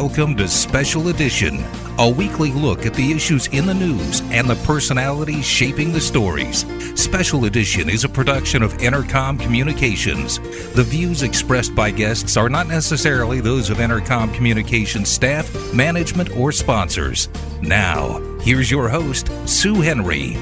Welcome to Special Edition, a weekly look at the issues in the news and the personalities shaping the stories. Special Edition is a production of Entercom Communications. The views expressed by guests are not necessarily those of Entercom Communications staff, management, or sponsors. Now, here's your host, Sue Henry.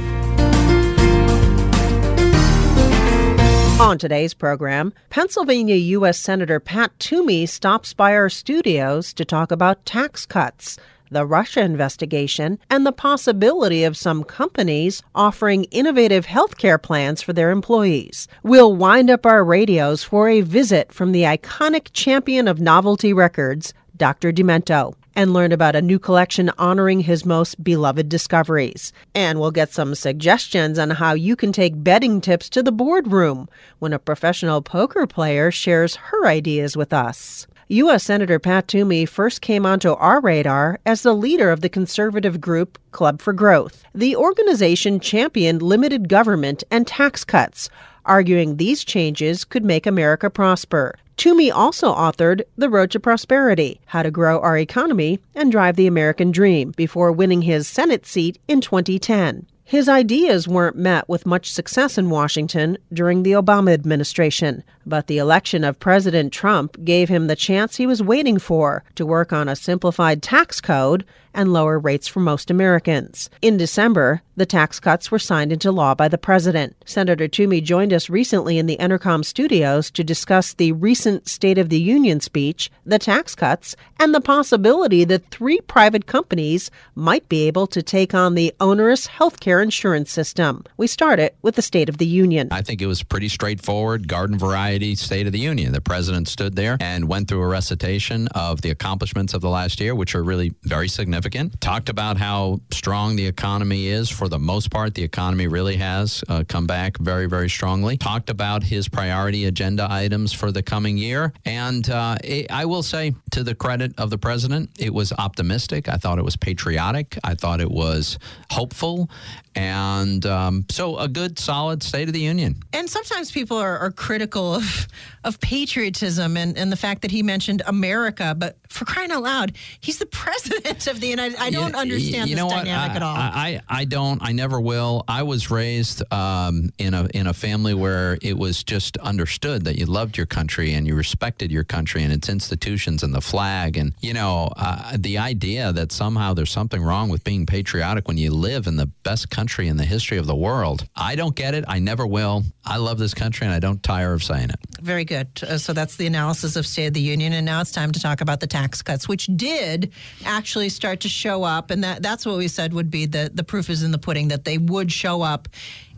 On today's program, Pennsylvania U.S. Senator Pat Toomey stops by our studios to talk about tax cuts, the Russia investigation, and the possibility of some companies offering innovative healthcare plans for their employees. We'll wind up our radios for a visit from the iconic champion of novelty records, Dr. Demento and learn about a new collection honoring his most beloved discoveries. And we'll get some suggestions on how you can take betting tips to the boardroom when a professional poker player shares her ideas with us. U.S. Senator Pat Toomey first came onto our radar as the leader of the conservative group Club for Growth. The organization championed limited government and tax cuts, arguing these changes could make America prosper. Toomey also authored The Road to Prosperity How to Grow Our Economy and Drive the American Dream before winning his Senate seat in 2010. His ideas weren't met with much success in Washington during the Obama administration, but the election of President Trump gave him the chance he was waiting for to work on a simplified tax code and lower rates for most Americans. In December, the tax cuts were signed into law by the president. Senator Toomey joined us recently in the Entercom studios to discuss the recent State of the Union speech, the tax cuts, and the possibility that three private companies might be able to take on the onerous healthcare insurance system. We started with the State of the Union. I think it was pretty straightforward, garden variety State of the Union. The president stood there and went through a recitation of the accomplishments of the last year, which are really very significant significant. Talked about how strong the economy is. For the most part, the economy really has uh, come back very, very strongly. Talked about his priority agenda items for the coming year. And uh, it, I will say, to the credit of the president, it was optimistic. I thought it was patriotic. I thought it was hopeful. And um, so a good, solid State of the Union. And sometimes people are, are critical of, of patriotism and, and the fact that he mentioned America. But for crying out loud, he's the president of the United I don't understand you this know dynamic I, at all. I, I don't. I never will. I was raised um, in a in a family where it was just understood that you loved your country and you respected your country and its institutions and the flag. And, you know, uh, the idea that somehow there's something wrong with being patriotic when you live in the best country in the history of the world. I don't get it. I never will. I love this country and I don't tire of saying it. Very good. Uh, so that's the analysis of State of the Union. And now it's time to talk about the tax cuts, which did actually start to show up. And that, that's what we said would be the, the proof is in the pudding that they would show up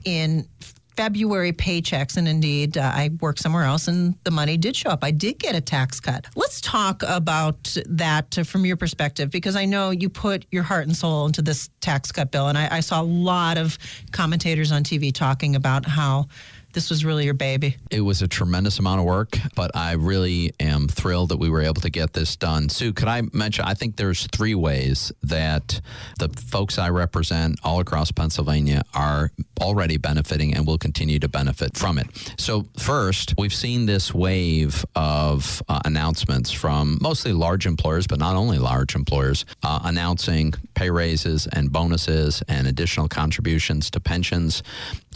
in February paychecks. And indeed, uh, I work somewhere else and the money did show up. I did get a tax cut. Let's talk about that from your perspective, because I know you put your heart and soul into this tax cut bill. And I, I saw a lot of commentators on TV talking about how this was really your baby. It was a tremendous amount of work, but I really am thrilled that we were able to get this done. Sue, could I mention? I think there's three ways that the folks I represent all across Pennsylvania are already benefiting and will continue to benefit from it. So, first, we've seen this wave of uh, announcements from mostly large employers, but not only large employers, uh, announcing pay raises and bonuses and additional contributions to pensions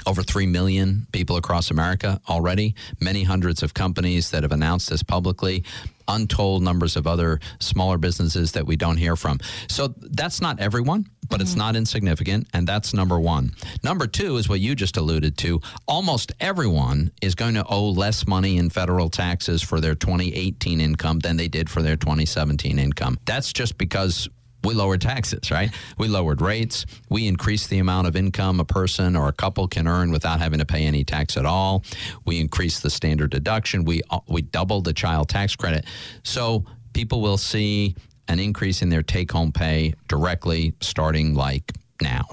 over 3 million people across America already, many hundreds of companies that have announced this publicly, untold numbers of other smaller businesses that we don't hear from. So that's not everyone, but mm-hmm. it's not insignificant. And that's number one. Number two is what you just alluded to. Almost everyone is going to owe less money in federal taxes for their 2018 income than they did for their 2017 income. That's just because we lowered taxes, right? We lowered rates. We increased the amount of income a person or a couple can earn without having to pay any tax at all. We increased the standard deduction. We uh, we doubled the child tax credit. So people will see an increase in their take home pay directly starting like now.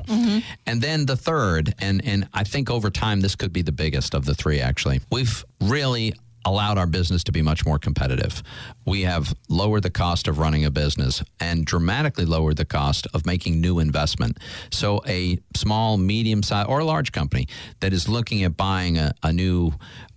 And then the third, and, and I think over time, this could be the biggest of the three, actually. We've really allowed our business to be much more competitive. We have lowered the cost of running a business and dramatically lowered the cost of making new investment. So a small, medium sized, or large company that is looking at buying a, a new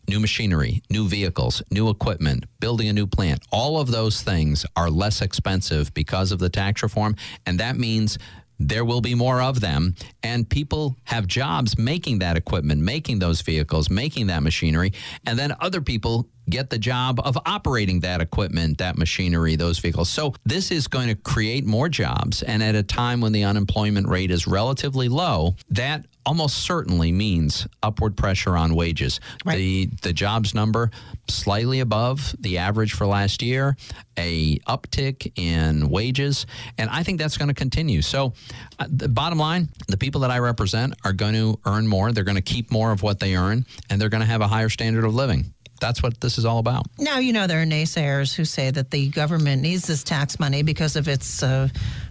new machinery, new vehicles, new equipment, building a new plant. All of those things are less expensive because of the tax reform. And that means there will be more of them. And people have jobs making that equipment, making those vehicles, making that machinery. And then other people get the job of operating that equipment, that machinery, those vehicles. So this is going to create more jobs. And at a time when the unemployment rate is relatively low, that almost certainly means upward pressure on wages. The the jobs number slightly above the average for last year, a uptick in wages, and I think that's going to continue. So uh, the bottom line, the people that I represent are going to earn more, they're going to keep more of what they earn, and they're going to have a higher standard of living. That's what this is all about. Now, you know, there are naysayers who say that the government needs this tax money because of its uh,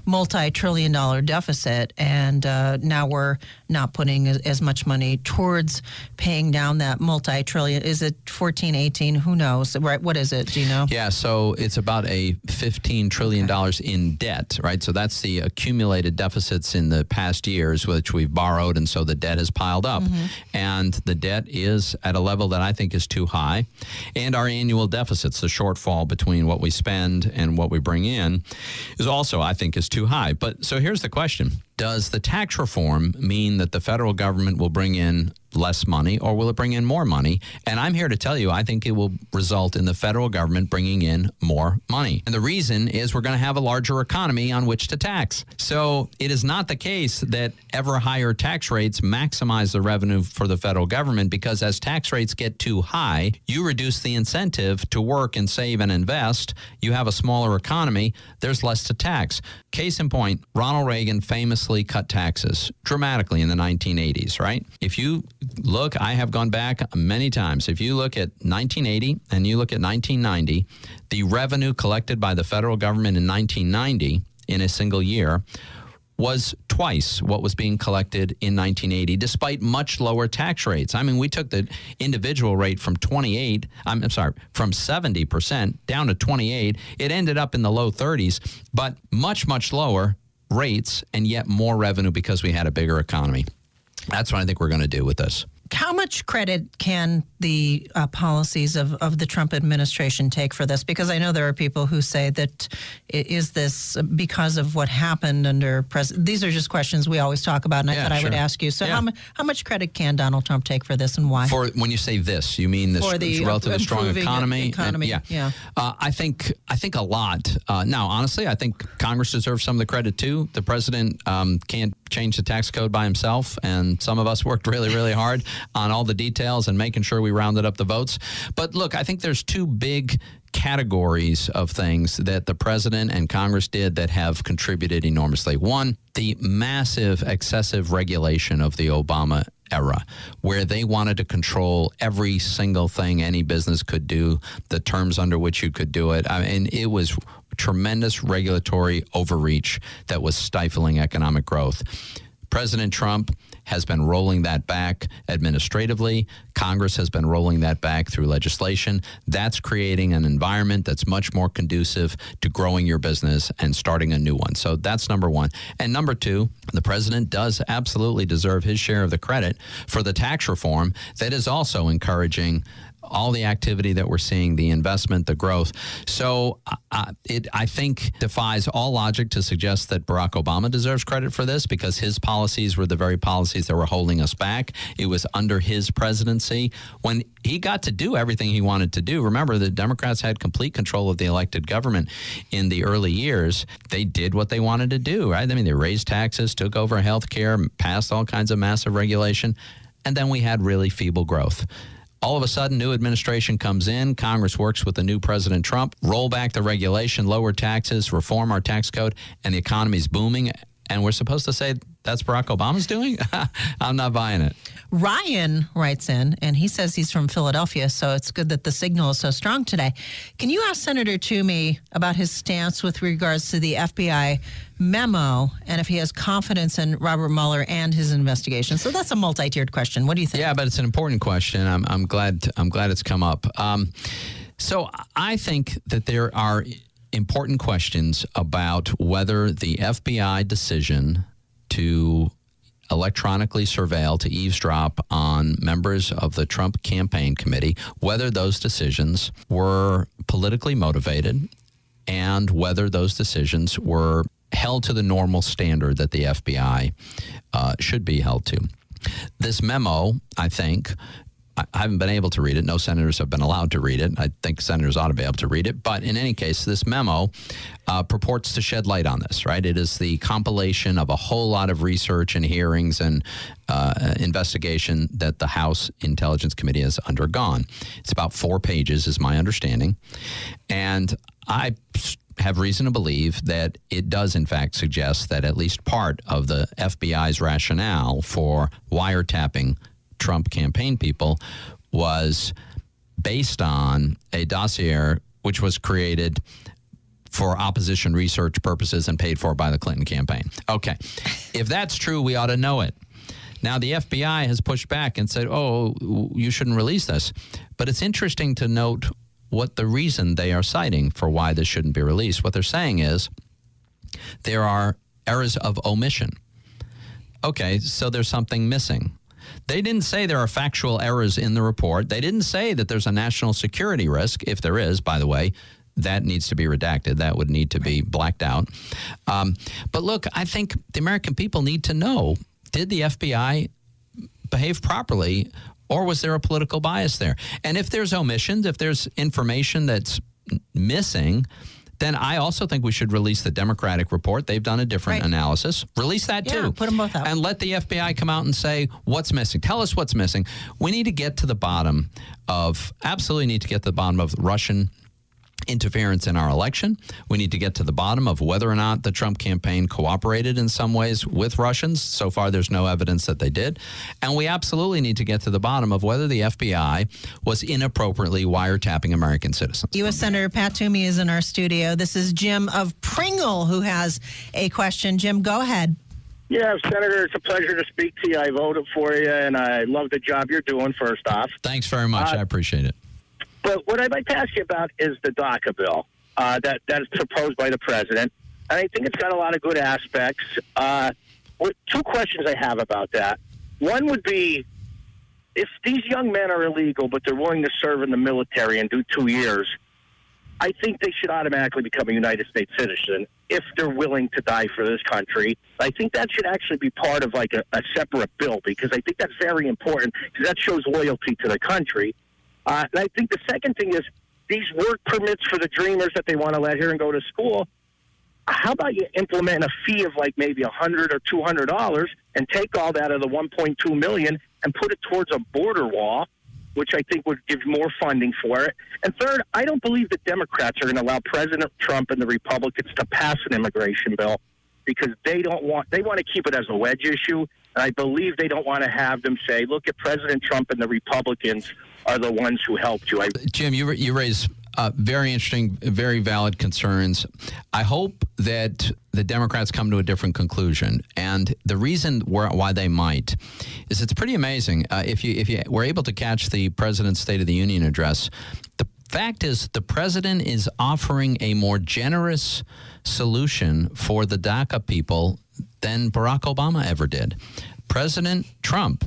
multi trillion dollar deficit. And uh, now we're not putting as, as much money towards paying down that multi trillion. Is it 14, 18? Who knows? Right? What is it? Do you know? Yeah, so it's about a $15 trillion in debt, right? So that's the accumulated deficits in the past years, which we've borrowed, and so the debt has piled up. And the debt is at a level that I think is too high. And our annual deficits, the shortfall between what we spend and what we bring in, is also, I think, is too high. But so here's the question Does the tax reform mean that the federal government will bring in less money or will it bring in more money? And I'm here to tell you, I think it will result in the federal government bringing in more money. And the reason is we're going to have a larger economy on which to tax. So it is not the case that ever higher tax rates maximize the revenue for the federal government because as tax rates get too high, you reduce the incentive to work and save and invest. You have a smaller economy, there's less to tax. Case in point, Ronald Reagan famously cut taxes dramatically in the 1980s, right? If you look, I have gone back many times. If you look at 1980 and you look at 1990, the revenue collected by the federal government in 1990 in a single year was twice what was being collected in 1980, despite much lower tax rates. I mean, we took the individual rate from 28, I'm, I'm sorry, from 70% down to 28. It ended up in the low 30s, but much, much lower rates and yet more revenue because we had a bigger economy. That's what I think we're going to do with this. How much credit can the uh, policies of, of the Trump administration take for this? Because I know there are people who say that is this because of what happened under President? These are just questions we always talk about, and I Yeah, thought I would ask you. So, Yeah. how, mu- how much credit can Donald Trump take for this, and why? For when you say this, you mean this the, relatively strong improving economy? And- economy, yeah, yeah. Uh, I think I think a lot. Uh, now, honestly, I think Congress deserves some of the credit too. The president um, can't change the tax code by himself, and some of us worked really, really hard on all the details and making sure we rounded up the votes. But look, I think there's two big categories of things that the president and Congress did that have contributed enormously. One, the massive excessive regulation of the Obama era where they wanted to control every single thing any business could do, the terms under which you could do it. I mean, it was tremendous regulatory overreach that was stifling economic growth. President Trump has been rolling that back administratively. Congress has been rolling that back through legislation. That's creating an environment that's much more conducive to growing your business and starting a new one. So that's number one. And number two, the president does absolutely deserve his share of the credit for the tax reform that is also encouraging all the activity that we're seeing, the investment, the growth. So uh, it, I think, defies all logic to suggest that Barack Obama deserves credit for this because his policies were the very policies that were holding us back. It was under his presidency when he got to do everything he wanted to do. Remember, the Democrats had complete control of the elected government in the early years. They did what they wanted to do, right? I mean, they raised taxes, took over health care, passed all kinds of massive regulation, and then we had really feeble growth All of a sudden, new administration comes in. Congress works with the new President Trump, roll back the regulation, lower taxes, reform our tax code, and the economy's booming. And we're supposed to say that's Barack Obama's doing? I'm not buying it. Ryan writes in, and he says he's from Philadelphia, so it's good that the signal is so strong today. Can you ask Senator Toomey about his stance with regards to the FBI memo and if he has confidence in Robert Mueller and his investigation? So that's a multi-tiered question. What do you think? Yeah, but it's an important question. I'm, I'm glad. I'm glad it's come up. Um, so I think that there are important questions about whether the FBI decision to electronically surveil to eavesdrop on members of the Trump campaign committee, whether those decisions were politically motivated and whether those decisions were held to the normal standard that the FBI uh, should be held to. This memo, I think, I haven't been able to read it. No senators have been allowed to read it. I think senators ought to be able to read it. But in any case, this memo uh, purports to shed light on this, right? It is the compilation of a whole lot of research and hearings and uh, investigation that the House Intelligence Committee has undergone. It's about four pages, is my understanding. And I have reason to believe that it does, in fact, suggest that at least part of the FBI's rationale for wiretapping Trump campaign people was based on a dossier which was created for opposition research purposes and paid for by the Clinton campaign. Okay. if that's true, we ought to know it. Now, the FBI has pushed back and said, oh, you shouldn't release this. But it's interesting to note what the reason they are citing for why this shouldn't be released. What they're saying is there are errors of omission. Okay, so there's something missing. They didn't say there are factual errors in the report. They didn't say that there's a national security risk, if there is, by the way. That needs to be redacted. That would need to be blacked out. Um, but look, I think the American people need to know did the FBI behave properly or was there a political bias there? And if there's omissions, if there's information that's missing, then I also think we should release the Democratic report. They've done a different Right. analysis. Release that Yeah, too. put 'em both out. And let the FBI come out and say what's missing. Tell us what's missing. We need to get to the bottom of, absolutely need to get to the bottom of Russian interference in our election. We need to get to the bottom of whether or not the Trump campaign cooperated in some ways with Russians. So far, there's no evidence that they did. And we absolutely need to get to the bottom of whether the FBI was inappropriately wiretapping American citizens. U.S. Senator Pat Toomey is in our studio. This is Jim of Pringle who has a question. Jim, go ahead. Yeah, Senator, it's a pleasure to speak to you. I voted for you, and I love the job you're doing, first off. Thanks very much. Uh, I appreciate it. But what I'd like to ask you about is the DACA bill uh, that, that is proposed by the president. And I think it's got a lot of good aspects. Uh, two questions I have about that. One would be if these young men are illegal, but they're willing to serve in the military and do two years, I think they should automatically become a United States citizen if they're willing to die for this country. I think that should actually be part of like a, a separate bill because I think that's very important because that shows loyalty to the country. Uh, and I think the second thing is these work permits for the dreamers that they want to let here and go to school. How about you implement a fee of like maybe a hundred or two hundred dollars and take all that of the one point two million and put it towards a border wall, which I think would give more funding for it. And third, I don't believe that Democrats are going to allow President Trump and the Republicans to pass an immigration bill because they don't want they want to keep it as a wedge issue. And I believe they don't want to have them say, "Look at President Trump and the Republicans are the ones who helped you." I Jim, you, you raise uh, very interesting, very valid concerns. I hope that the Democrats come to a different conclusion, and the reason why they might is it's pretty amazing. Uh, if you if you were able to catch the president's State of the Union address, the fact is the president is offering a more generous solution for the DACA people than Barack Obama ever did. President Trump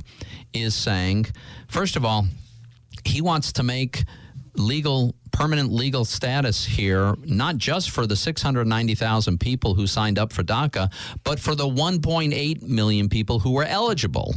is saying, first of all, he wants to make legal permanent legal status here not just for the 690,000 people who signed up for DACA but for the 1.8 million people who were eligible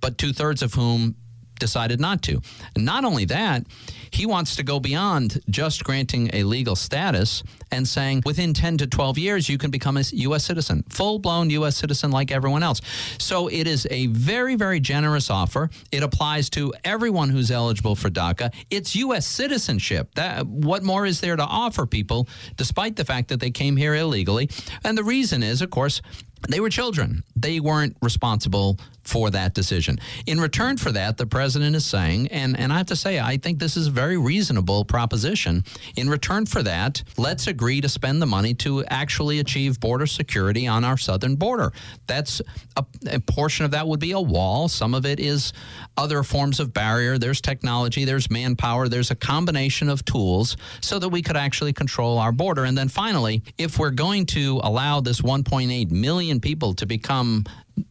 but two-thirds of whom decided not to. And not only that, he wants to go beyond just granting a legal status and saying within 10 to 12 years you can become a U.S. citizen, full blown U.S. citizen like everyone else. So it is a very, very generous offer. It applies to everyone who's eligible for DACA. It's U.S. citizenship. That, what more is there to offer people, despite the fact that they came here illegally? And the reason is, of course, they were children. They weren't responsible for that decision. In return for that, the president is saying, and, and I have to say, I think this is a very reasonable proposition. In return for that, let's agree to spend the money to actually achieve border security on our southern border. That's a, a portion of that would be a wall. Some of it is other forms of barrier. There's technology, there's manpower, there's a combination of tools so that we could actually control our border. And then finally, if we're going to allow this 1.8 million people to become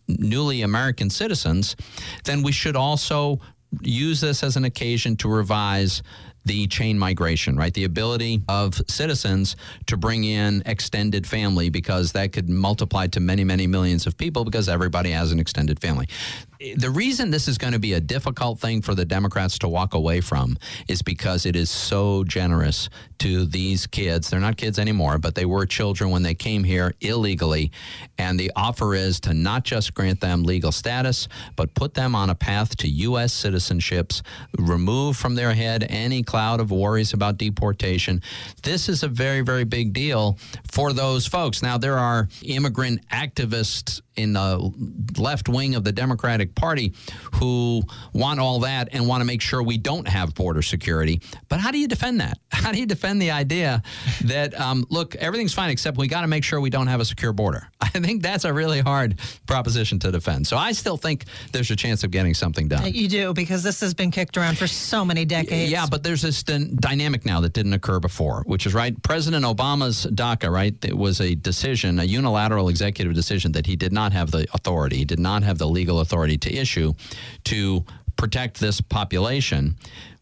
newly American citizens, then we should also use this as an occasion to revise the chain migration, right? The ability of citizens to bring in extended family because that could multiply to many, many millions of people because everybody has an extended family the reason this is going to be a difficult thing for the Democrats to walk away from is because it is so generous to these kids. They're not kids anymore, but they were children when they came here illegally. And the offer is to not just grant them legal status, but put them on a path to U.S. citizenships, remove from their head any cloud of worries about deportation. This is a very, very big deal for those folks. Now, there are immigrant activists in the left wing of the Democratic Party who want all that and want to make sure we don't have border security. But how do you defend that? How do you defend the idea that, um, look, everything's fine except we got to make sure we don't have a secure border? I think that's a really hard proposition to defend. So I still think there's a chance of getting something done. You do, because this has been kicked around for so many decades. Yeah, but there's this dynamic now that didn't occur before, which is right. President Obama's DACA, right? It was a decision, a unilateral executive decision that he did not have the authority, did not have the legal authority to issue to protect this population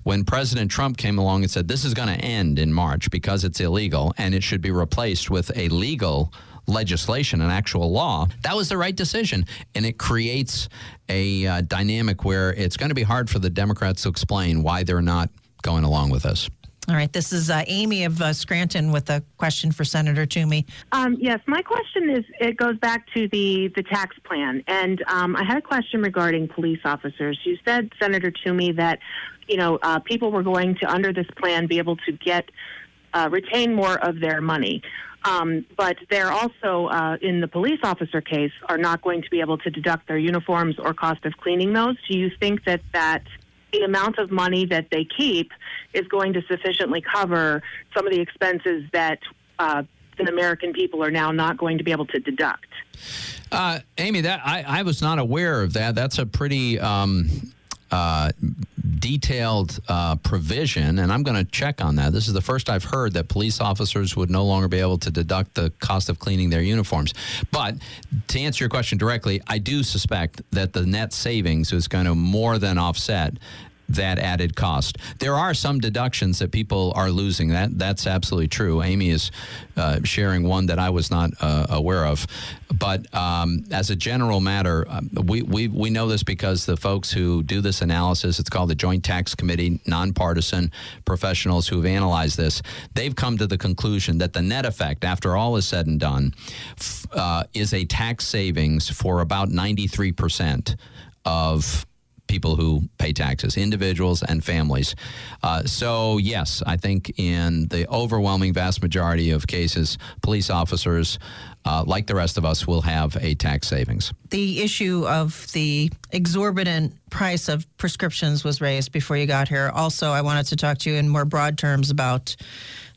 when President Trump came along and said this is going to end in March because it's illegal and it should be replaced with a legal legislation, an actual law, that was the right decision. And it creates a uh, dynamic where it's going to be hard for the Democrats to explain why they're not going along with this. All right, this is uh, Amy of uh, Scranton with a question for Senator Toomey. Um, yes, my question is it goes back to the the tax plan, and um, I had a question regarding police officers. You said, Senator Toomey, that you know uh, people were going to under this plan be able to get uh, retain more of their money. Um, but they're also, uh, in the police officer case, are not going to be able to deduct their uniforms or cost of cleaning those. Do you think that that the amount of money that they keep is going to sufficiently cover some of the expenses that uh, the American people are now not going to be able to deduct? Uh, Amy, that I, I, was not aware of that. That's a pretty um, uh, detailed uh, provision, and I'm going to check on that. This is the first I've heard that police officers would no longer be able to deduct the cost of cleaning their uniforms. But to answer your question directly, I do suspect that the net savings is going to more than offset that added cost. There are some deductions that people are losing. That that's absolutely true. Amy is uh, sharing one that I was not uh, aware of. But um, as a general matter, um, we, we we know this because the folks who do this analysis, it's called the Joint Tax Committee, nonpartisan professionals who've analyzed this. They've come to the conclusion that the net effect, after all is said and done, uh, is a tax savings for about ninety three percent of people who pay taxes, individuals and families. Uh, so, yes, I think in the overwhelming vast majority of cases, police officers, uh, like the rest of us, will have a tax savings. The issue of the exorbitant price of prescriptions was raised before you got here. Also, I wanted to talk to you in more broad terms about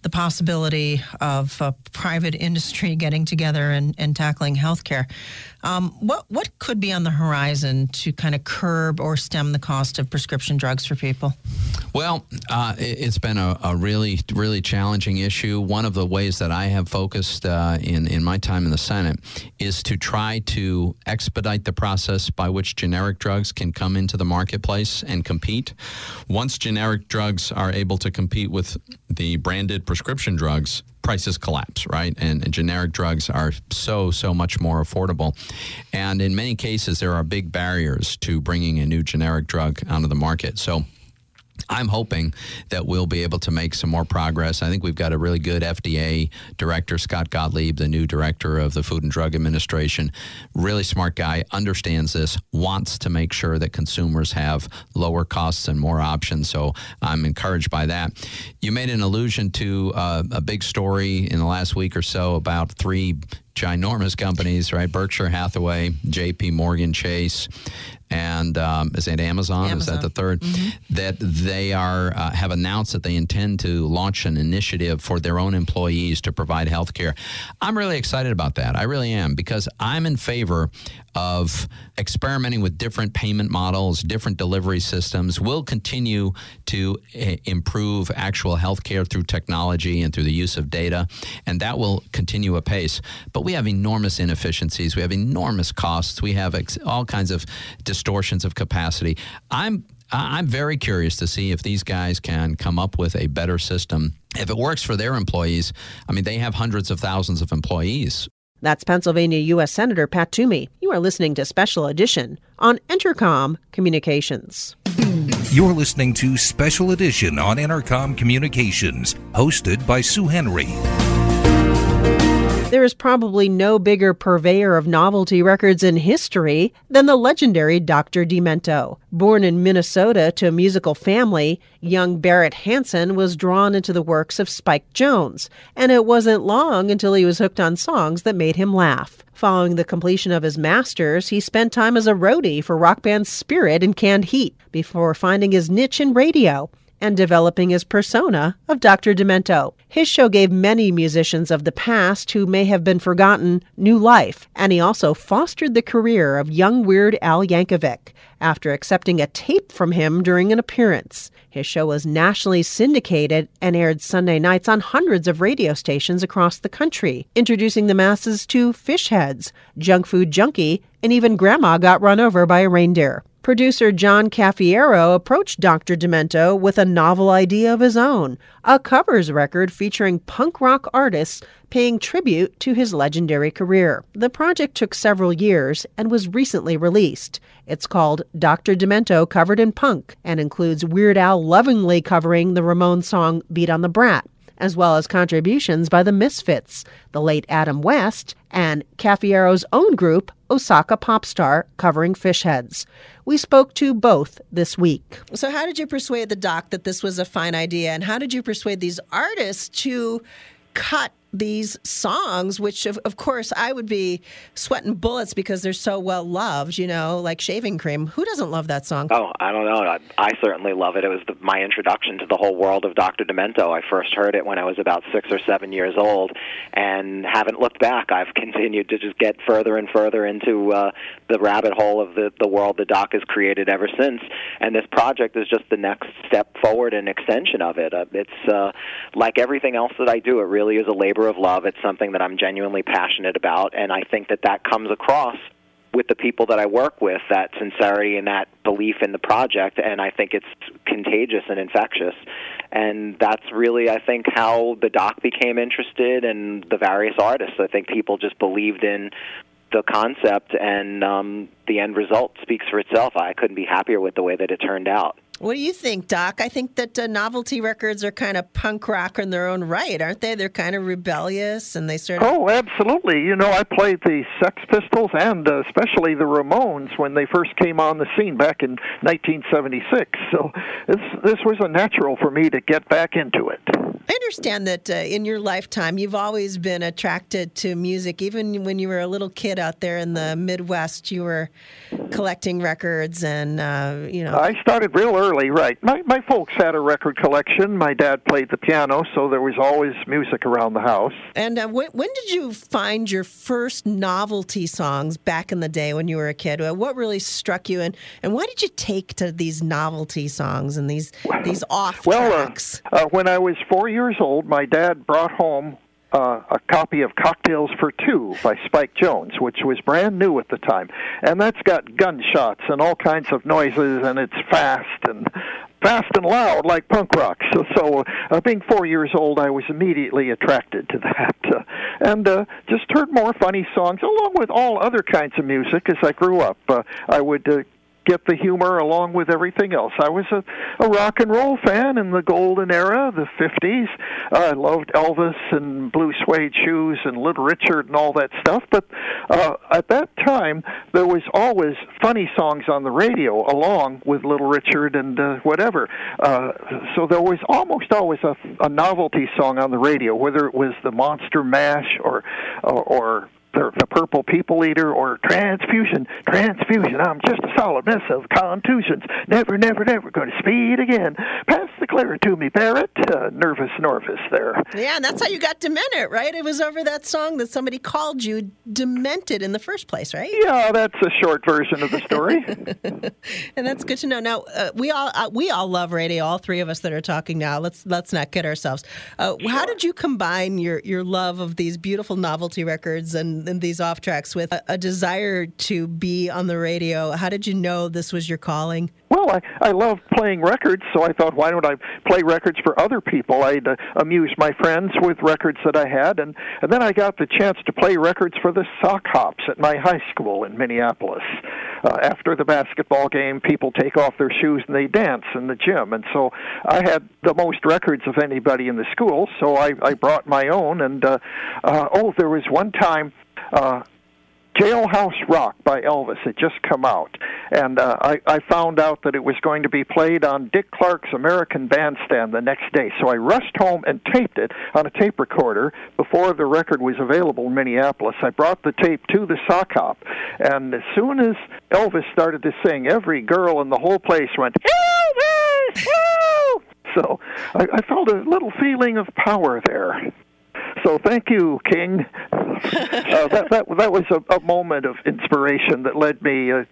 the possibility of private industry getting together and, and tackling healthcare. Um, what what could be on the horizon to kind of curb or stem the cost of prescription drugs for people? Well, uh, it, has been a, a, really really challenging issue. One of the ways that I have focused uh, in in my time in the Senate is to try to expedite the process by which generic drugs can come into the marketplace and compete. Once generic drugs are able to compete with the branded prescription drugs, prices collapse, right? And, and, generic drugs are so, so much more affordable. And in many cases, there are big barriers to bringing a new generic drug onto the market. So I'm hoping that we'll be able to make some more progress. I think we've got a really good FDA director, Scott Gottlieb, the new director of the Food and Drug Administration. Really smart guy, understands this, wants to make sure that consumers have lower costs and more options. So I'm encouraged by that. You made an allusion to uh, a big story in the last week or so about three ginormous companies, right? Berkshire Hathaway, J.P. Morgan Chase, and um, is it Amazon? Amazon? Is that the 3rd mm-hmm. That they are uh, have announced that they intend to launch an initiative for their own employees to provide health care. I'm really excited about that. I really am because I'm in favor of experimenting with different payment models, different delivery systems. We'll continue to uh, improve actual healthcare through technology and through the use of data, and that will continue apace. But we have enormous inefficiencies. We have enormous costs. We have ex- all kinds of distortions of capacity. I'm I'm very curious to see if these guys can come up with a better system. If it works for their employees, I mean, they have hundreds of thousands of employees. That's Pennsylvania U.S. Senator Pat Toomey. You are listening to Special Edition on Entercom Communications. You're listening to Special Edition on Entercom Communications, hosted by Sue Henry. There is probably no bigger purveyor of novelty records in history than the legendary Dr. Demento. Born in Minnesota to a musical family, young Barrett Hansen was drawn into the works of Spike Jones, and it wasn't long until he was hooked on songs that made him laugh. Following the completion of his master's, he spent time as a roadie for rock band Spirit and Canned Heat before finding his niche in radio and developing his persona of Dr. Demento. His show gave many musicians of the past who may have been forgotten new life, and he also fostered the career of young Weird Al Yankovic after accepting a tape from him during an appearance. His show was nationally syndicated and aired Sunday nights on hundreds of radio stations across the country, introducing the masses to fish heads, junk food junkie, and even grandma got run over by a reindeer. Producer John Cafiero approached Dr. Demento with a novel idea of his own, a covers record featuring punk rock artists paying tribute to his legendary career. The project took several years and was recently released. It's called Dr. Demento Covered in Punk and includes Weird Al lovingly covering the Ramones song Beat on the Brat as well as contributions by the Misfits, the late Adam West, and Cafiero's own group, Osaka Popstar, covering fish heads. We spoke to both this week. So, how did you persuade the doc that this was a fine idea, and how did you persuade these artists to cut these songs, which of, of course I would be sweating bullets because they're so well loved, you know, like Shaving Cream. Who doesn't love that song? Oh, I don't know. I, I certainly love it. It was the, my introduction to the whole world of Dr. Demento. I first heard it when I was about six or seven years old and haven't looked back. I've continued to just get further and further into uh, the rabbit hole of the, the world the doc has created ever since. And this project is just the next step forward and extension of it. Uh, it's uh, like everything else that I do, it really is a labor labor of love. It's something that I'm genuinely passionate about, and I think that that comes across with the people that I work with, that sincerity and that belief in the project, and I think it's contagious and infectious. And that's really, I think, how the doc became interested and the various artists. I think people just believed in the concept, and um, the end result speaks for itself. I couldn't be happier with the way that it turned out. What do you think, Doc? I think that uh, novelty records are kind of punk rock in their own right, aren't they? They're kind of rebellious and they sort of. Oh, absolutely. You know, I played the Sex Pistols and uh, especially the Ramones when they first came on the scene back in 1976. So this, this was a natural for me to get back into it. I understand that uh, in your lifetime you've always been attracted to music. Even when you were a little kid out there in the Midwest, you were collecting records and, uh, you know. I started real early early, right. My my folks had a record collection. My dad played the piano, so there was always music around the house. And uh, when, when did you find your first novelty songs back in the day when you were a kid? Uh, what really struck you, and, and why did you take to these novelty songs and these these off well, uh, tracks? Uh, when I was four years old, my dad brought home uh, a copy of Cocktails for Two by Spike Jones, which was brand new at the time. And that's got gunshots and all kinds of noises, and it's fast. And fast and loud like punk rock. So, so uh, being four years old, I was immediately attracted to that, uh, and uh, just heard more funny songs along with all other kinds of music as I grew up. Uh, I would uh, get the humor along with everything else. I was a, a rock and roll fan in the golden era, the 50s. Uh, I loved Elvis and blue suede shoes and Little Richard and all that stuff. But uh, at that time, there was always funny songs on the radio along with Little Richard and uh, whatever. Uh, so there was almost always a, a novelty song on the radio, whether it was the Monster Mash or or, or the, the purple people eater or transfusion, transfusion. I'm just a solid mess of contusions. Never, never, never going to speed again. Pass the clear to me, Barrett. Uh, nervous Norvus there. Yeah, and that's how you got demented, right? It was over that song that somebody called you demented in the first place, right? Yeah, that's a short version of the story. and that's good to know. Now, uh, we all uh, we all love radio. All three of us that are talking now. Let's let's not kid ourselves. Uh, sure. How did you combine your your love of these beautiful novelty records and in, these off tracks with a, a, desire to be on the radio. How did you know this was your calling? Well, I, I love playing records, so I thought, why don't I play records for other people? I'd uh, amuse my friends with records that I had, and, and then I got the chance to play records for the sock hops at my high school in Minneapolis. Uh, after the basketball game, people take off their shoes and they dance in the gym, and so I had the most records of anybody in the school, so I, I brought my own, and uh, uh, oh, there was one time uh, Jailhouse Rock by Elvis had just come out, and uh, I, I found out that it was going to be played on Dick Clark's American Bandstand the next day. So I rushed home and taped it on a tape recorder before the record was available in Minneapolis. I brought the tape to the sock hop, and as soon as Elvis started to sing, every girl in the whole place went, Elvis! So I, I felt a little feeling of power there. So thank you, King. uh, that, that that was a, a moment of inspiration that led me uh,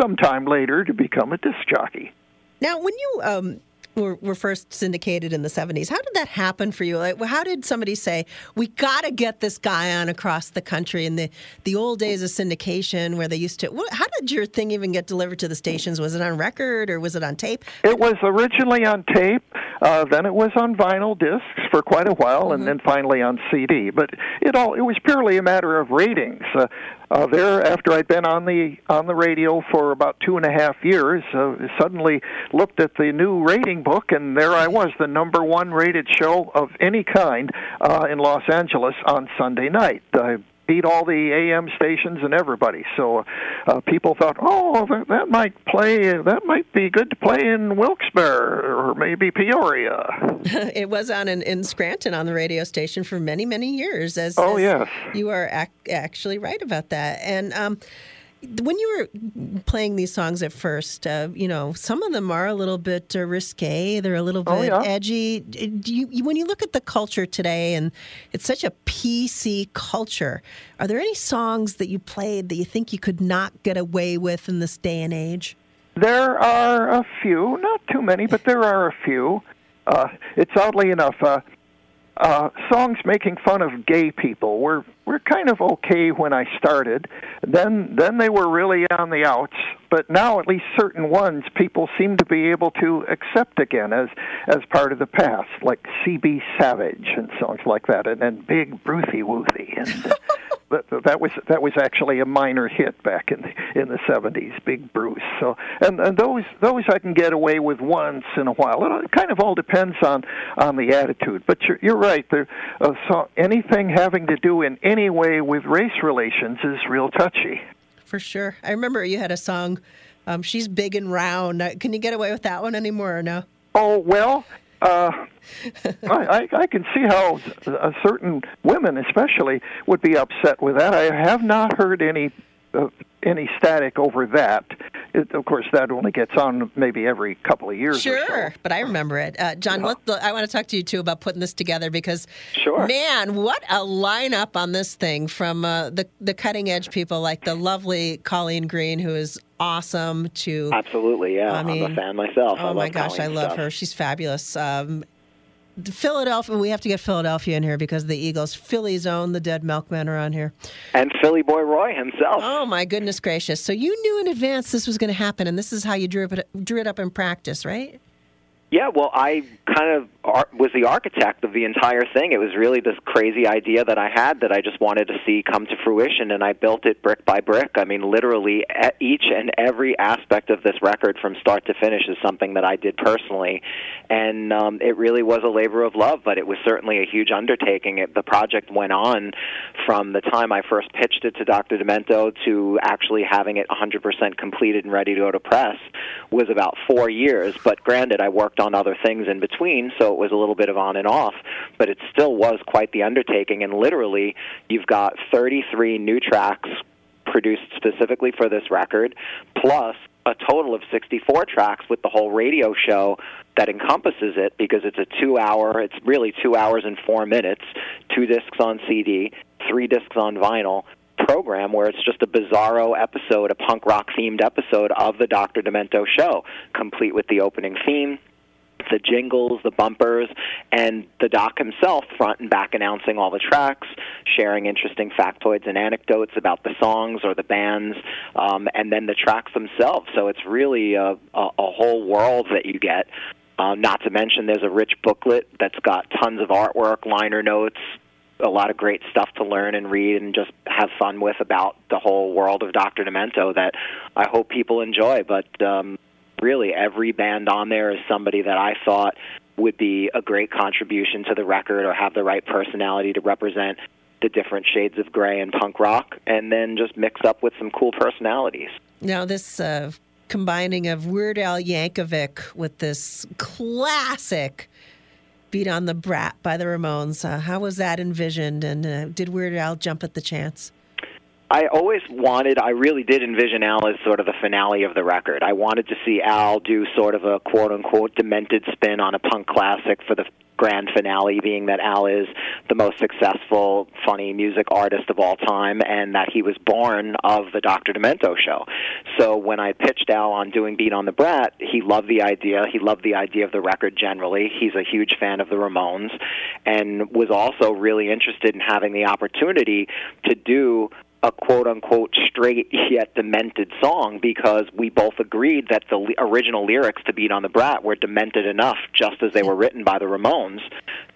sometime later to become a disc jockey. Now, when you um, were, were first syndicated in the 70s. How did that happen for you? Like, how did somebody say, we got to get this guy on across the country in the, the old days of syndication where they used to? How did your thing even get delivered to the stations? Was it on record or was it on tape? It was originally on tape. Uh, then it was on vinyl discs for quite a while, mm-hmm. and then finally on CD. But it all it was purely a matter of ratings. Uh, uh, there, after I'd been on the on the radio for about two and a half years, uh, suddenly looked at the new rating book, and there I was, the number one rated show of any kind uh, in Los Angeles on Sunday night. I beat all the AM stations and everybody. So uh, people thought, oh, that, that might play, that might be good to play in Wilkes-Barre or maybe Peoria. it was on in, in, Scranton on the radio station for many, many years. As, oh, as yes. You are ac- actually right about that. And um, when you were playing these songs at first, uh, you know, some of them are a little bit uh, risque. They're a little oh, bit oh, yeah. edgy. Do you, when you look at the culture today, and it's such a PC culture, are there any songs that you played that you think you could not get away with in this day and age? There are a few, not too many, but there are a few. Uh, it's oddly enough, uh, uh, songs making fun of gay people were were kind of okay when I started. Then then they were really on the outs, but now at least certain ones people seem to be able to accept again as as part of the past, like CB Savage and songs like that, and, and Big Bruthy Woothie and. that, that was that was actually a minor hit back in the in the seventies, Big Bruce. So and and those those I can get away with once in a while. It kind of all depends on on the attitude. But you're you're right. There, uh, so anything having to do in any way with race relations is real touchy. For sure. I remember you had a song. Um, She's big and round. Can you get away with that one anymore or no? Oh well, uh, I, I, I can see how uh, certain women, especially, would be upset with that. I have not heard any uh, any static over that. It, of course, that only gets on maybe every couple of years. Sure, so. but I remember it. Uh, John, yeah. let, I want to talk to you too about putting this together because, sure. man, what a lineup on this thing from uh, the the cutting edge people like the lovely Colleen Green, who is awesome. To absolutely, yeah, I mean, I'm a fan myself. Oh my gosh, Colleen I love stuff. her. She's fabulous. Um, Philadelphia, we have to get Philadelphia in here because the Eagles, Philly's own, the Dead Milkmen around here. And Philly Boy Roy himself. Oh, my goodness gracious. So you knew in advance this was going to happen, and this is how you drew it, drew it up in practice, right? Yeah, well, I kind of was the architect of the entire thing. It was really this crazy idea that I had that I just wanted to see come to fruition, and I built it brick by brick. I mean, literally, each and every aspect of this record from start to finish is something that I did personally, and um, it really was a labor of love. But it was certainly a huge undertaking. It, the project went on from the time I first pitched it to Dr. Demento to actually having it 100% completed and ready to go to press was about four years. But granted, I worked on other things in between, so it was a little bit of on and off, but it still was quite the undertaking. And literally, you've got 33 new tracks produced specifically for this record, plus a total of 64 tracks with the whole radio show that encompasses it because it's a two hour, it's really two hours and four minutes, two discs on CD, three discs on vinyl program where it's just a bizarro episode, a punk rock themed episode of the Dr. Demento show, complete with the opening theme, the jingles, the bumpers, and the doc himself front and back announcing all the tracks, sharing interesting factoids and anecdotes about the songs or the bands, um, and then the tracks themselves. So it's really a, a, a whole world that you get. Uh, not to mention, there's a rich booklet that's got tons of artwork, liner notes, a lot of great stuff to learn and read and just have fun with about the whole world of Dr. Demento that I hope people enjoy. But um, really every band on there is somebody that I thought would be a great contribution to the record or have the right personality to represent the different shades of gray and punk rock, and then just mix up with some cool personalities. Now, this uh, combining of Weird Al Yankovic with this classic beat on the brat by the Ramones, uh, how was that envisioned, and uh, did Weird Al jump at the chance? I always wanted, I really did envision Al as sort of the finale of the record. I wanted to see Al do sort of a quote unquote demented spin on a punk classic for the grand finale, being that Al is the most successful, funny music artist of all time, and that he was born of the Dr. Demento show. So when I pitched Al on doing Beat on the Brat, he loved the idea. He loved the idea of the record generally. He's a huge fan of the Ramones, and was also really interested in having the opportunity to do a quote unquote straight yet demented song because we both agreed that the original lyrics to Beat on the Brat were demented enough just as they were written by the Ramones.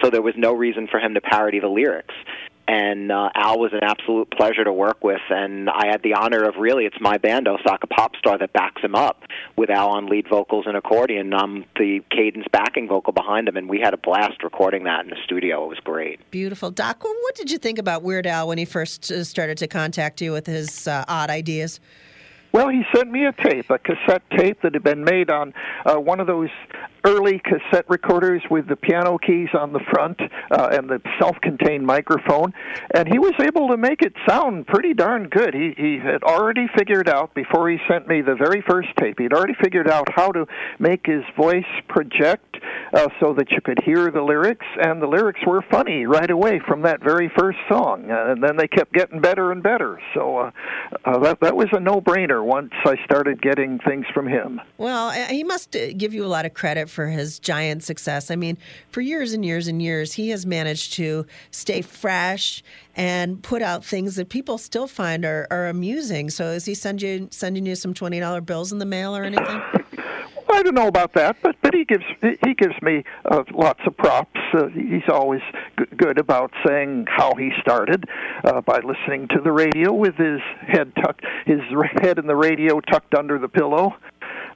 So there was no reason for him to parody the lyrics and uh, Al was an absolute pleasure to work with. And I had the honor of really, it's my band, Osaka Popstar, that backs him up with Al on lead vocals and accordion. I'm the cadence backing vocal behind him, and we had a blast recording that in the studio. It was great. Beautiful. Doc, what did you think about Weird Al when he first uh, started to contact you with his uh, odd ideas? Well, he sent me a tape, a cassette tape that had been made on uh, one of those early cassette recorders with the piano keys on the front uh, and the self-contained microphone, and he was able to make it sound pretty darn good. He he had already figured out before he sent me the very first tape. He'd already figured out how to make his voice project uh, so that you could hear the lyrics, and the lyrics were funny right away from that very first song, uh, and then they kept getting better and better. So uh, uh, that that was a no-brainer once I started getting things from him. Well, he must uh, give you a lot of credit for his giant success. I mean, for years and years and years, he has managed to stay fresh and put out things that people still find are, are amusing. So, is he send you sending you some twenty dollar bills in the mail or anything? I don't know about that, but but he gives he gives me uh, lots of props. Uh, he's always g- good about saying how he started uh, by listening to the radio with his head tucked his head in the radio tucked under the pillow.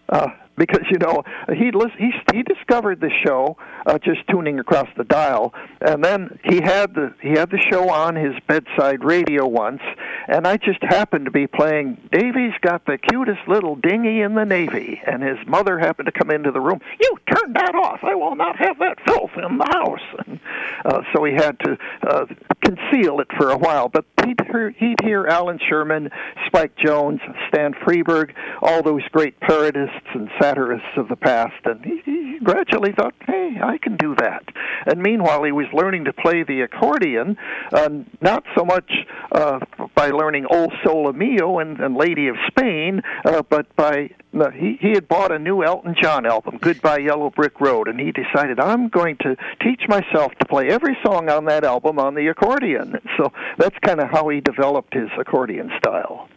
Uh, because you know he he he discovered the show uh, just tuning across the dial, and then he had the he had the show on his bedside radio once, and I just happened to be playing. Davy's got the cutest little dinghy in the navy, and his mother happened to come into the room. You turn that off. I will not have that filth in the house. And, uh, so he had to uh, conceal it for a while, but he'd hear, he'd hear Allan Sherman, Spike Jones, Stan Freberg, all those great parodists and satirists of the past, and he, he gradually thought, hey, I can do that. And meanwhile, he was learning to play the accordion, uh, not so much uh, by learning O Sole Mio and, and Lady of Spain, uh, but by uh, he, he had bought a new Elton John album, Goodbye Yellow Brick Road, and he decided, I'm going to teach myself to play every song on that album on the accordion. So that's kind of how he developed his accordion style.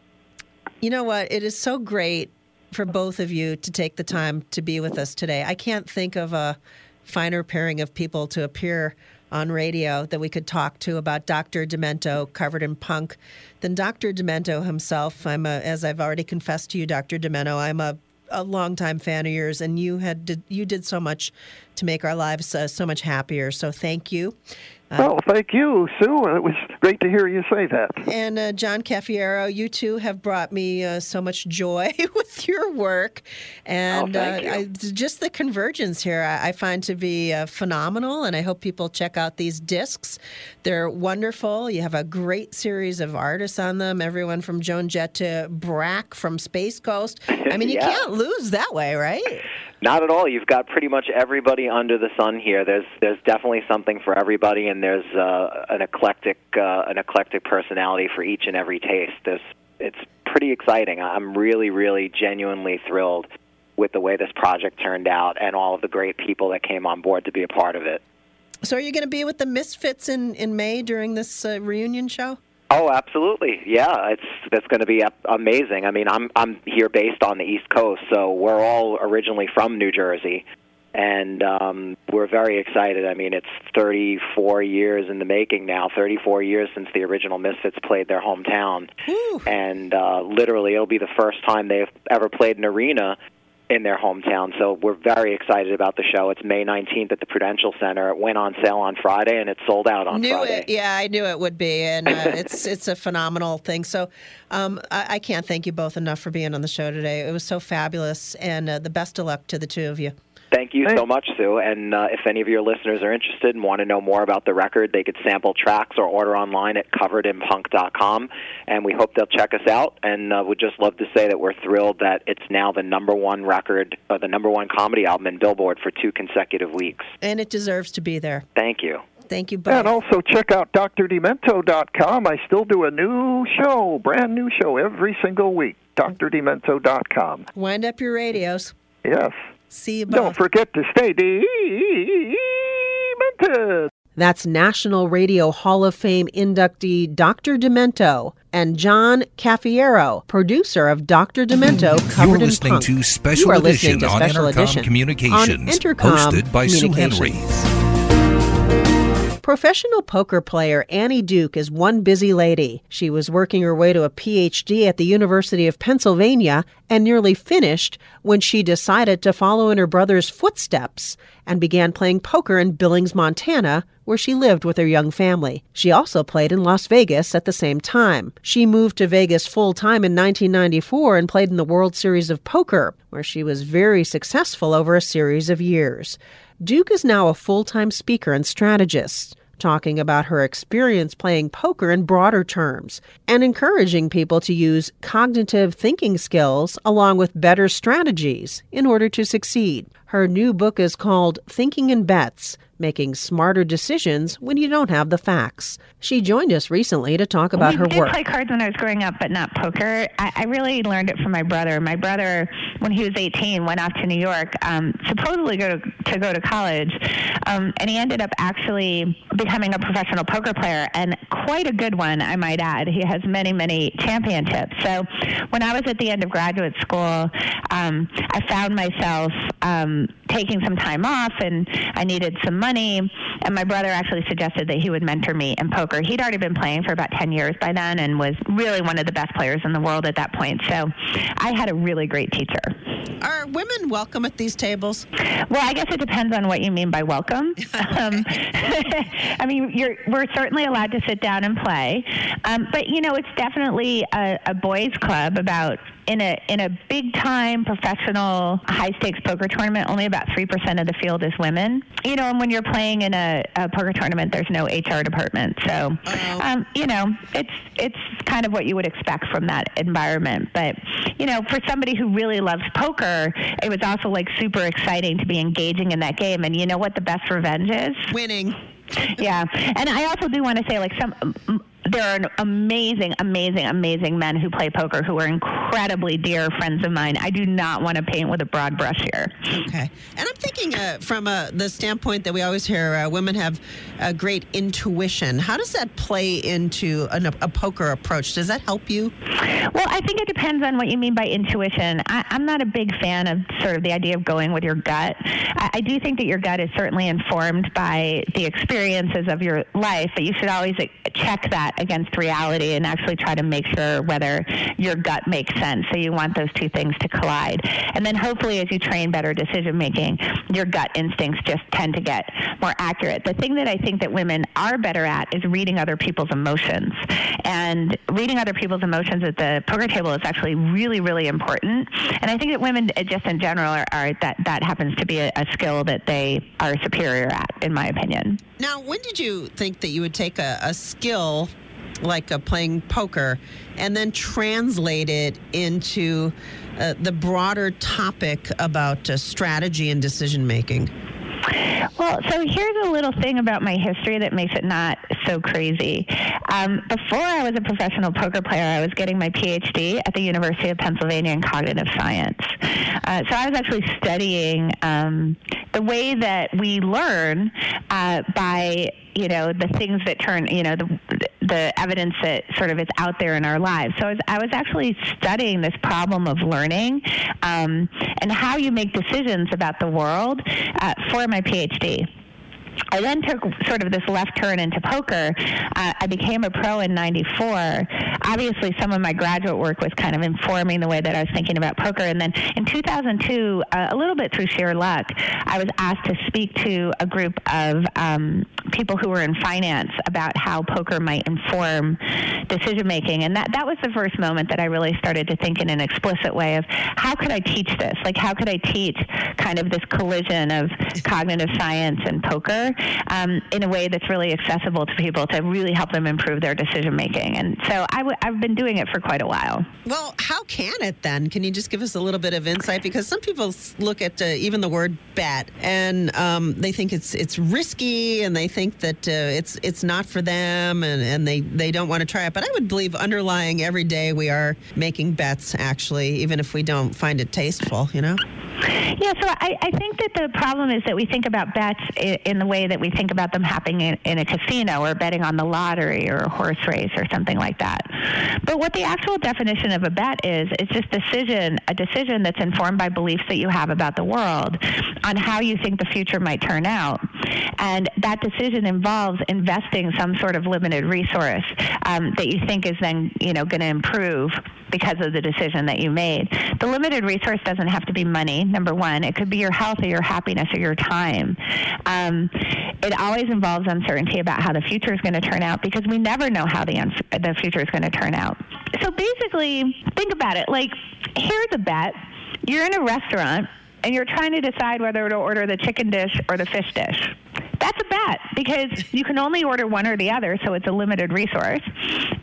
You know what? It is so great for both of you to take the time to be with us today. I can't think of a finer pairing of people to appear on radio that we could talk to about Dr. Demento covered in punk than Dr. Demento himself. I'm a, as I've already confessed to you, Dr. Demento, I'm a a longtime fan of yours, and you had did, you did so much to make our lives uh, so much happier. So thank you. Uh, well, thank you, Sue. It was great to hear you say that. And uh, John Cafiero, you too have brought me uh, so much joy with your work, and oh, uh, I, just the convergence here I, I find to be uh, phenomenal. And I hope people check out these discs; they're wonderful. You have a great series of artists on them. Everyone from Joan Jett to Brak from Space Ghost. I mean, you yeah. can't lose that way, right? Not at all. You've got pretty much everybody under the sun here. There's there's definitely something for everybody, and there's uh, an eclectic uh, an eclectic personality for each and every taste. There's it's pretty exciting. I'm really really genuinely thrilled with the way this project turned out and all of the great people that came on board to be a part of it. So, are you going to be with the Misfits in in May during this uh, reunion show? Oh, absolutely. Yeah, it's that's going to be amazing. I mean, I'm I'm here based on the East Coast, so we're all originally from New Jersey, and um, we're very excited. I mean, it's 34 years in the making now. 34 years since the original Misfits played their hometown, and uh, literally, it'll be the first time they've ever played an arena in their hometown. So we're very excited about the show. It's May 19th at the Prudential Center. It went on sale on Friday and it's sold out on knew Friday. It. Yeah, I knew it would be, and uh, it's it's a phenomenal thing. So um, I, I, can't thank you both enough for being on the show today. It was so fabulous, and uh, the best of luck to the two of you. Thank you so much, Sue. And uh, if any of your listeners are interested and want to know more about the record, they could sample tracks or order online at coveredinpunk.com. And we hope they'll check us out. And uh, would just love to say that we're thrilled that it's now the number one record, or the number one comedy album in Billboard for two consecutive weeks. And it deserves to be there. Thank you. Thank you both. And also check out drdemento.com. I still do a new show, brand new show every single week. drdemento.com. Wind up your radios. Yes. See you both. Don't forget to stay demented. That's National Radio Hall of Fame inductee Dr. Demento and John Cafiero, producer of Dr. Demento Covered You're in listening Punk. to Special you are Edition listening to on Special Entercom Edition Communications, on Entercom hosted by Sue Henry. Professional poker player Annie Duke is one busy lady. She was working her way to a PhD at the University of Pennsylvania and nearly finished when she decided to follow in her brother's footsteps and began playing poker in Billings, Montana, where she lived with her young family. She also played in Las Vegas at the same time. She moved to Vegas full time in 1994 and played in the World Series of Poker, where she was very successful over a series of years. Duke is now a full time speaker and strategist, talking about her experience playing poker in broader terms and encouraging people to use cognitive thinking skills along with better strategies in order to succeed. Her new book is called Thinking in Bets Making Smarter Decisions When You Don't Have the Facts. She joined us recently to talk about we her did work. play cards when I was growing up, but not poker. I, I really learned it from my brother. My brother, when he was 18, went off to New York, um, supposedly go to, to go to college, um, and he ended up actually becoming a professional poker player, and quite a good one, I might add. He has many, many championships. So when I was at the end of graduate school, um, I found myself um, taking some time off, and I needed some money. And my brother actually suggested that he would mentor me in poker. He'd already been playing for about 10 years by then and was really one of the best players in the world at that point. So I had a really great teacher. Are women welcome at these tables? Well, I guess it depends on what you mean by welcome. um, I mean, you're, we're certainly allowed to sit down and play, um, but you know, it's definitely a, a boys' club. About in a in a big time professional high stakes poker tournament, only about three percent of the field is women. You know, and when you're playing in a, a poker tournament, there's no HR department, so um, you know, it's it's kind of what you would expect from that environment. But you know, for somebody who really loves poker, it was also like super exciting to be engaging in that game. And you know what the best revenge is? Winning. yeah, and I also do want to say, like some, there are amazing, amazing, amazing men who play poker who are incredibly dear friends of mine. I do not want to paint with a broad brush here. Okay. And I'm thinking uh, from uh, the standpoint that we always hear uh, women have a great intuition. How does that play into an, a poker approach? Does that help you? Well, I think it depends on what you mean by intuition. I, am not a big fan of sort of the idea of going with your gut. I, I do think that your gut is certainly informed by the experiences of your life, but you should always check that against reality and actually try to make sure whether your gut makes sense. So you want those two things to collide. And then hopefully, as you train better decision making, your gut instincts just tend to get more accurate. The thing that I think that women are better at is reading other people's emotions. And reading other people's emotions at the poker table is actually really, really important. And I think that women, uh, just in general, are, are that that happens to be a, a skill that they are superior at, in my opinion. Now, when did you think that you would take a, a skill like playing poker and then translate it into uh, the broader topic about uh, strategy and decision making? Well, so here's a little thing about my history that makes it not so crazy. Um, before I was a professional poker player, I was getting my PhD at the University of Pennsylvania in cognitive science. Uh, so I was actually studying um, the way that we learn uh, by you know the things that turn you know the the evidence that sort of is out there in our lives. So I was, I was actually studying this problem of learning um, and how you make decisions about the world uh, for my PhD. I then took sort of this left turn into poker. Uh, I became a pro in 94. Obviously, some of my graduate work was kind of informing the way that I was thinking about poker. And then in 2002, uh, a little bit through sheer luck, I was asked to speak to a group of um, people who were in finance about how poker might inform decision making. And that, that was the first moment that I really started to think in an explicit way of how could I teach this? Like, how could I teach kind of this collision of cognitive science and poker? um, in a way that's really accessible to people to really help them improve their decision making. And so i w- I've been doing it for quite a while. Well, how can it then? Can you just give us a little bit of insight? Because some people look at uh, even the word bet and um, they think it's it's risky and they think that uh, it's it's not for them and, and they, they don't want to try it. But I would believe underlying every day we are making bets, actually, even if we don't find it tasteful, you know? Yeah, so I, I think that the problem is that we think about bets in, in the way that we think about them happening in, in a casino or betting on the lottery or a horse race or something like that. But what the actual definition of a bet is, it's just decision, a decision that's informed by beliefs that you have about the world on how you think the future might turn out. And that decision involves investing some sort of limited resource um, that you think is then, you know, going to improve because of the decision that you made. The limited resource doesn't have to be money, number one. It could be your health or your happiness or your time. Um, it always involves uncertainty about how the future is going to turn out because we never know how the, the future is going to turn out. So basically, think about it. Like, here's a bet. You're in a restaurant and you're trying to decide whether to order the chicken dish or the fish dish. That's a bet because you can only order one or the other, so it's a limited resource.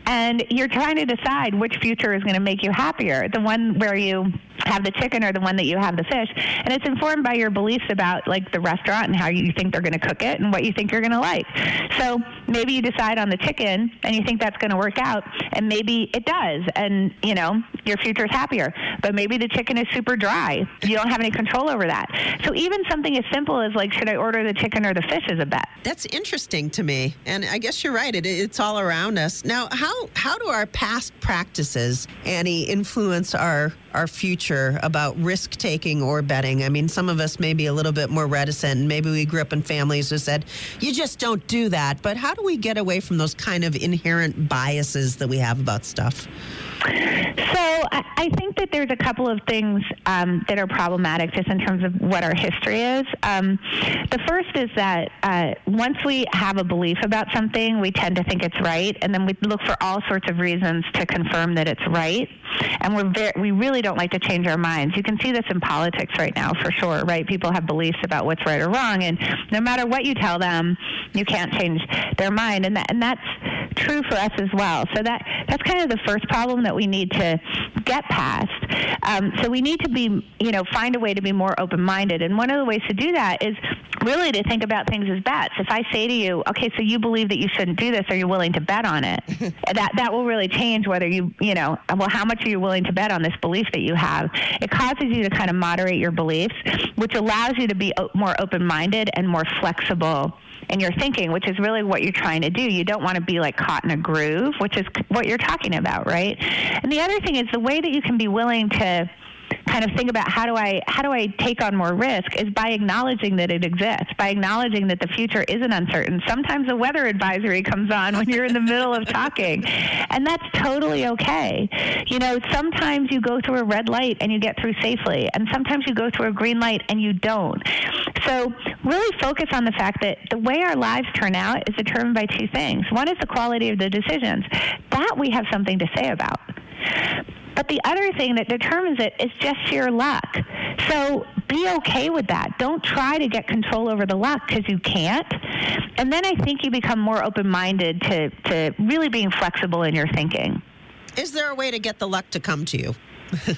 And you're trying to decide which future is going to make you happier the one where you have the chicken or the one that you have the fish. And it's informed by your beliefs about like the restaurant and how you think they're going to cook it and what you think you're going to like. So maybe you decide on the chicken and you think that's going to work out, and maybe it does, and you know your future is happier. But maybe the chicken is super dry. You don't have any control over that. So even something as simple as like, should I order the chicken or the fish is a bet. That's interesting to me, and I guess you're right. It, it's all around us now. How how do our past practices, Annie, influence our our future about risk taking or betting? I mean, some of us may be a little bit more reticent. Maybe we grew up in families who said, you just don't do that. But how do we get away from those kind of inherent biases that we have about stuff? So I think that there's a couple of things um, that are problematic just in terms of what our history is. Um, the first is that uh, once we have a belief about something, we tend to think it's right, and then we look for all sorts of reasons to confirm that it's right. And we're very, we really don't like to change our minds. You can see this in politics right now for sure, right? People have beliefs about what's right or wrong, and no matter what you tell them, you can't change their mind, and that and that's true for us as well. So that that's kind of the first problem that we need to get past. Um, so we need to be, you know, find a way to be more open-minded. And one of the ways to do that is really to think about things as bets. If I say to you, okay, so you believe that you shouldn't do this, are you willing to bet on it? that that will really change whether you, you know, well, how much are you willing to bet on this belief that you have? It causes you to kind of moderate your beliefs, which allows you to be o- more open-minded and more flexible in your thinking, which is really what you're trying to do. You don't want to be like caught in a groove, which is what you're talking about, right? And the other thing is the way that you can be willing to kind of think about how do I how do I take on more risk is by acknowledging that it exists, by acknowledging that the future isn't uncertain. Sometimes a weather advisory comes on when you're in the middle of talking, and that's totally okay. You know, sometimes you go through a red light and you get through safely, and sometimes you go through a green light and you don't. So really focus on the fact that the way our lives turn out is determined by two things. One is the quality of the decisions. That we have something to say about. But the other thing that determines it is just sheer luck. So be okay with that. Don't try to get control over the luck because you can't. And then I think you become more open minded to, to really being flexible in your thinking. Is there a way to get the luck to come to you?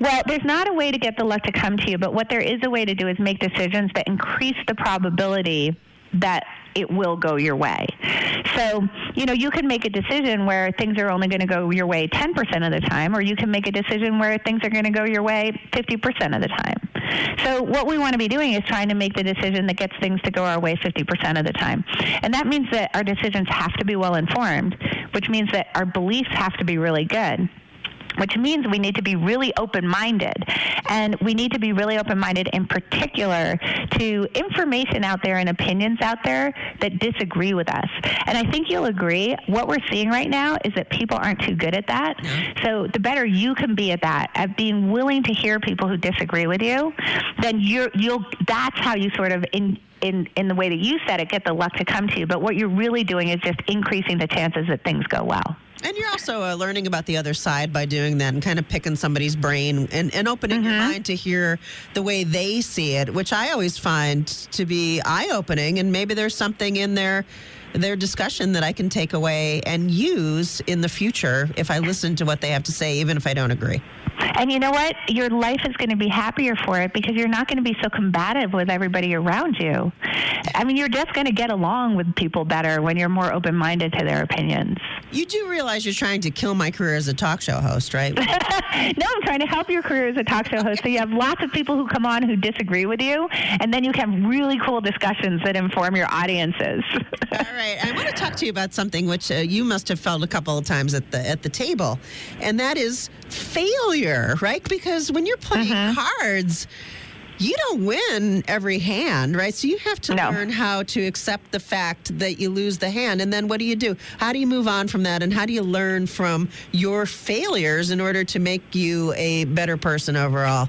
Well, there's not a way to get the luck to come to you, but what there is a way to do is make decisions that increase the probability that it will go your way. So, you know, you can make a decision where things are only going to go your way 10% of the time, or you can make a decision where things are going to go your way 50% of the time. So, what we want to be doing is trying to make the decision that gets things to go our way 50% of the time. And that means that our decisions have to be well informed, which means that our beliefs have to be really good which means we need to be really open minded. And we need to be really open minded in particular to information out there and opinions out there that disagree with us. And I think you'll agree, what we're seeing right now is that people aren't too good at that. So the better you can be at that, at being willing to hear people who disagree with you, then you're, you'll, that's how you sort of in, in, in the way that you said it, get the luck to come to you. But what you're really doing is just increasing the chances that things go well. And you're also uh, learning about the other side by doing that and kind of picking somebody's brain and, and opening your mind to hear the way they see it, which I always find to be eye opening. And maybe there's something in their their discussion that I can take away and use in the future if I listen to what they have to say, even if I don't agree. And you know what? Your life is going to be happier for it because you're not going to be so combative with everybody around you. I mean, you're just going to get along with people better when you're more open minded to their opinions. You do realize you're trying to kill my career as a talk show host, right? no, I'm trying to help your career as a talk show host. So you have lots of people who come on who disagree with you, and then you can have really cool discussions that inform your audiences. All right, I want to talk to you about something which uh, you must have felt a couple of times at the at the table, and that is failure, right? Because when you're playing mm-hmm. cards, you don't win every hand, right? So you have to learn how to accept the fact that you lose the hand, and then what do you do? How do you move on from that, and how do you learn from your failures in order to make you a better person overall?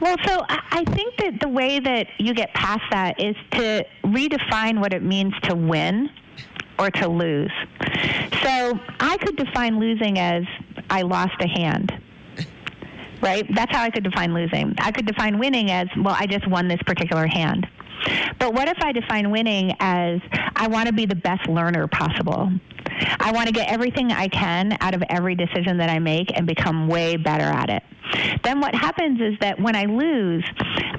Well, so I I think that the way that you get past that is to redefine what it means to win or to lose. So I could define losing as I lost a hand. Right? That's how I could define losing. I could define winning as, well, I just won this particular hand. But what if I define winning as I want to be the best learner possible? I want to get everything I can out of every decision that I make and become way better at it. Then what happens is that when I lose,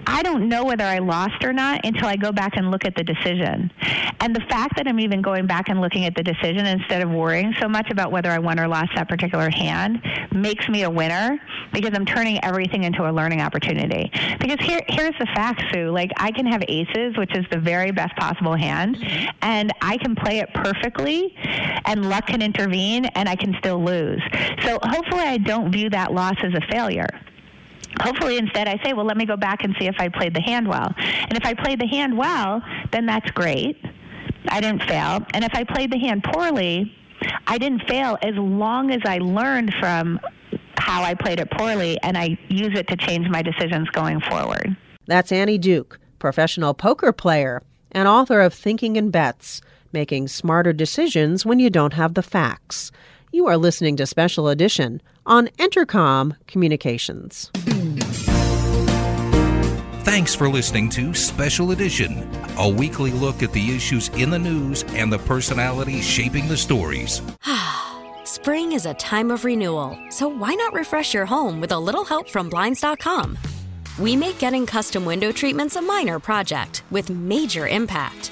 I don't know whether I lost or not until I go back and look at the decision. And the fact that I'm even going back and looking at the decision instead of worrying so much about whether I won or lost that particular hand makes me a winner because I'm turning everything into a learning opportunity. Because here, here's the fact, Sue. Like I can have aces, which is the very best possible hand, mm-hmm. and I can play it perfectly, and luck can intervene, and I can still lose. So hopefully, I don't view that loss as a failure. Hopefully, instead, I say, well, let me go back and see if I played the hand well. And if I played the hand well, then that's great. I didn't fail. And if I played the hand poorly, I didn't fail as long as I learned from how I played it poorly and I use it to change my decisions going forward. That's Annie Duke, professional poker player and author of Thinking in Bets Making Smarter Decisions When You Don't Have the Facts. You are listening to Special Edition on Entercom Communications. Thanks for listening to Special Edition, a weekly look at the issues in the news and the personalities shaping the stories. Spring is a time of renewal, so why not refresh your home with a little help from Blinds.com? we make getting custom window treatments a minor project with major impact.